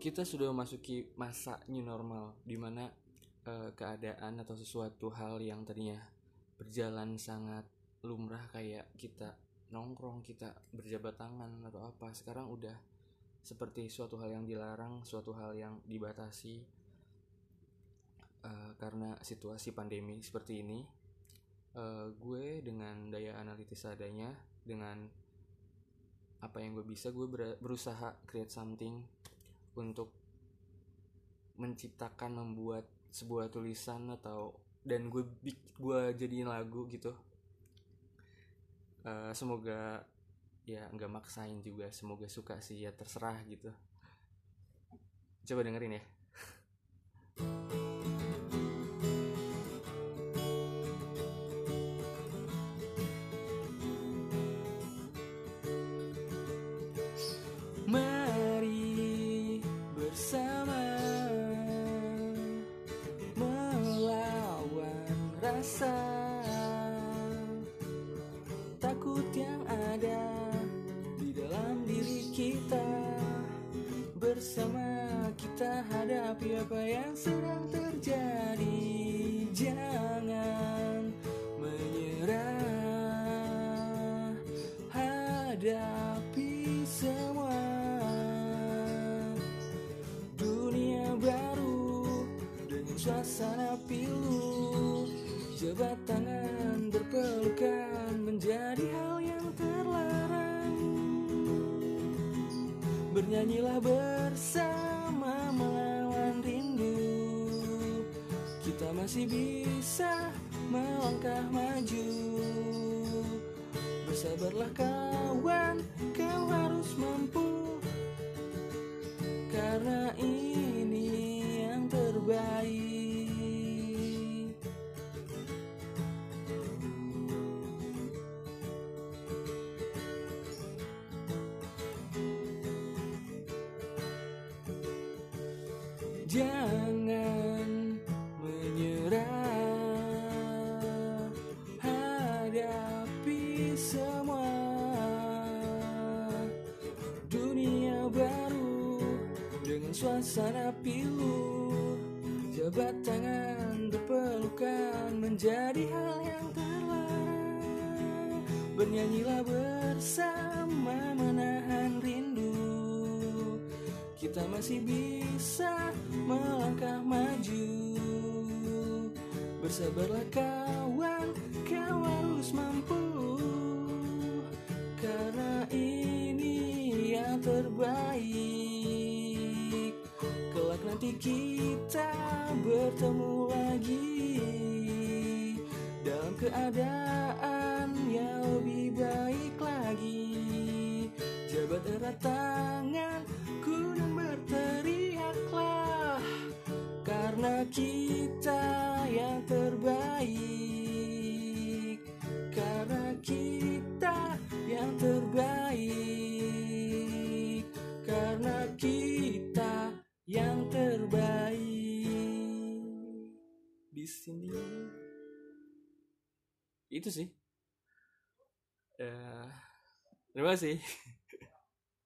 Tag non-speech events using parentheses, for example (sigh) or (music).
kita sudah memasuki masa new normal di mana eh, keadaan atau sesuatu hal yang tadinya berjalan sangat lumrah kayak kita nongkrong kita berjabat tangan atau apa sekarang udah seperti suatu hal yang dilarang suatu hal yang dibatasi Eh, karena situasi pandemi seperti ini. Eh, gue dengan daya analitis adanya dengan apa yang gue bisa gue ber- berusaha create something untuk menciptakan membuat sebuah tulisan atau dan gue gue jadiin lagu gitu. Eh, semoga ya nggak maksain juga semoga suka sih ya terserah gitu. Coba dengerin ya takut yang ada di dalam diri kita. Bersama kita hadapi apa yang sedang terjadi. Jangan bernyanyilah bersama melawan rindu. Kita masih bisa melangkah maju. Bersabarlah kawan Jangan menyerah. Hadapi semua. Dunia baru Dengan suasana pilu. Jabat tangan berpelukan Menjadi hal yang terlarang. Bernyanyilah bersama menahan rindu. Kita masih bisa Bersabarlah kawan, kau harus mampu. Karena ini yang terbaik. Kelak nanti kita bertemu lagi. Dalam keadaan yang lebih baik lagi. Jabat erat tangan ku dan berteriaklah. Karena kita yang terbaik. Karena kita yang terbaik. Karena kita yang terbaik. Di sini. Itu sih. Eh, Terima kasih (laughs)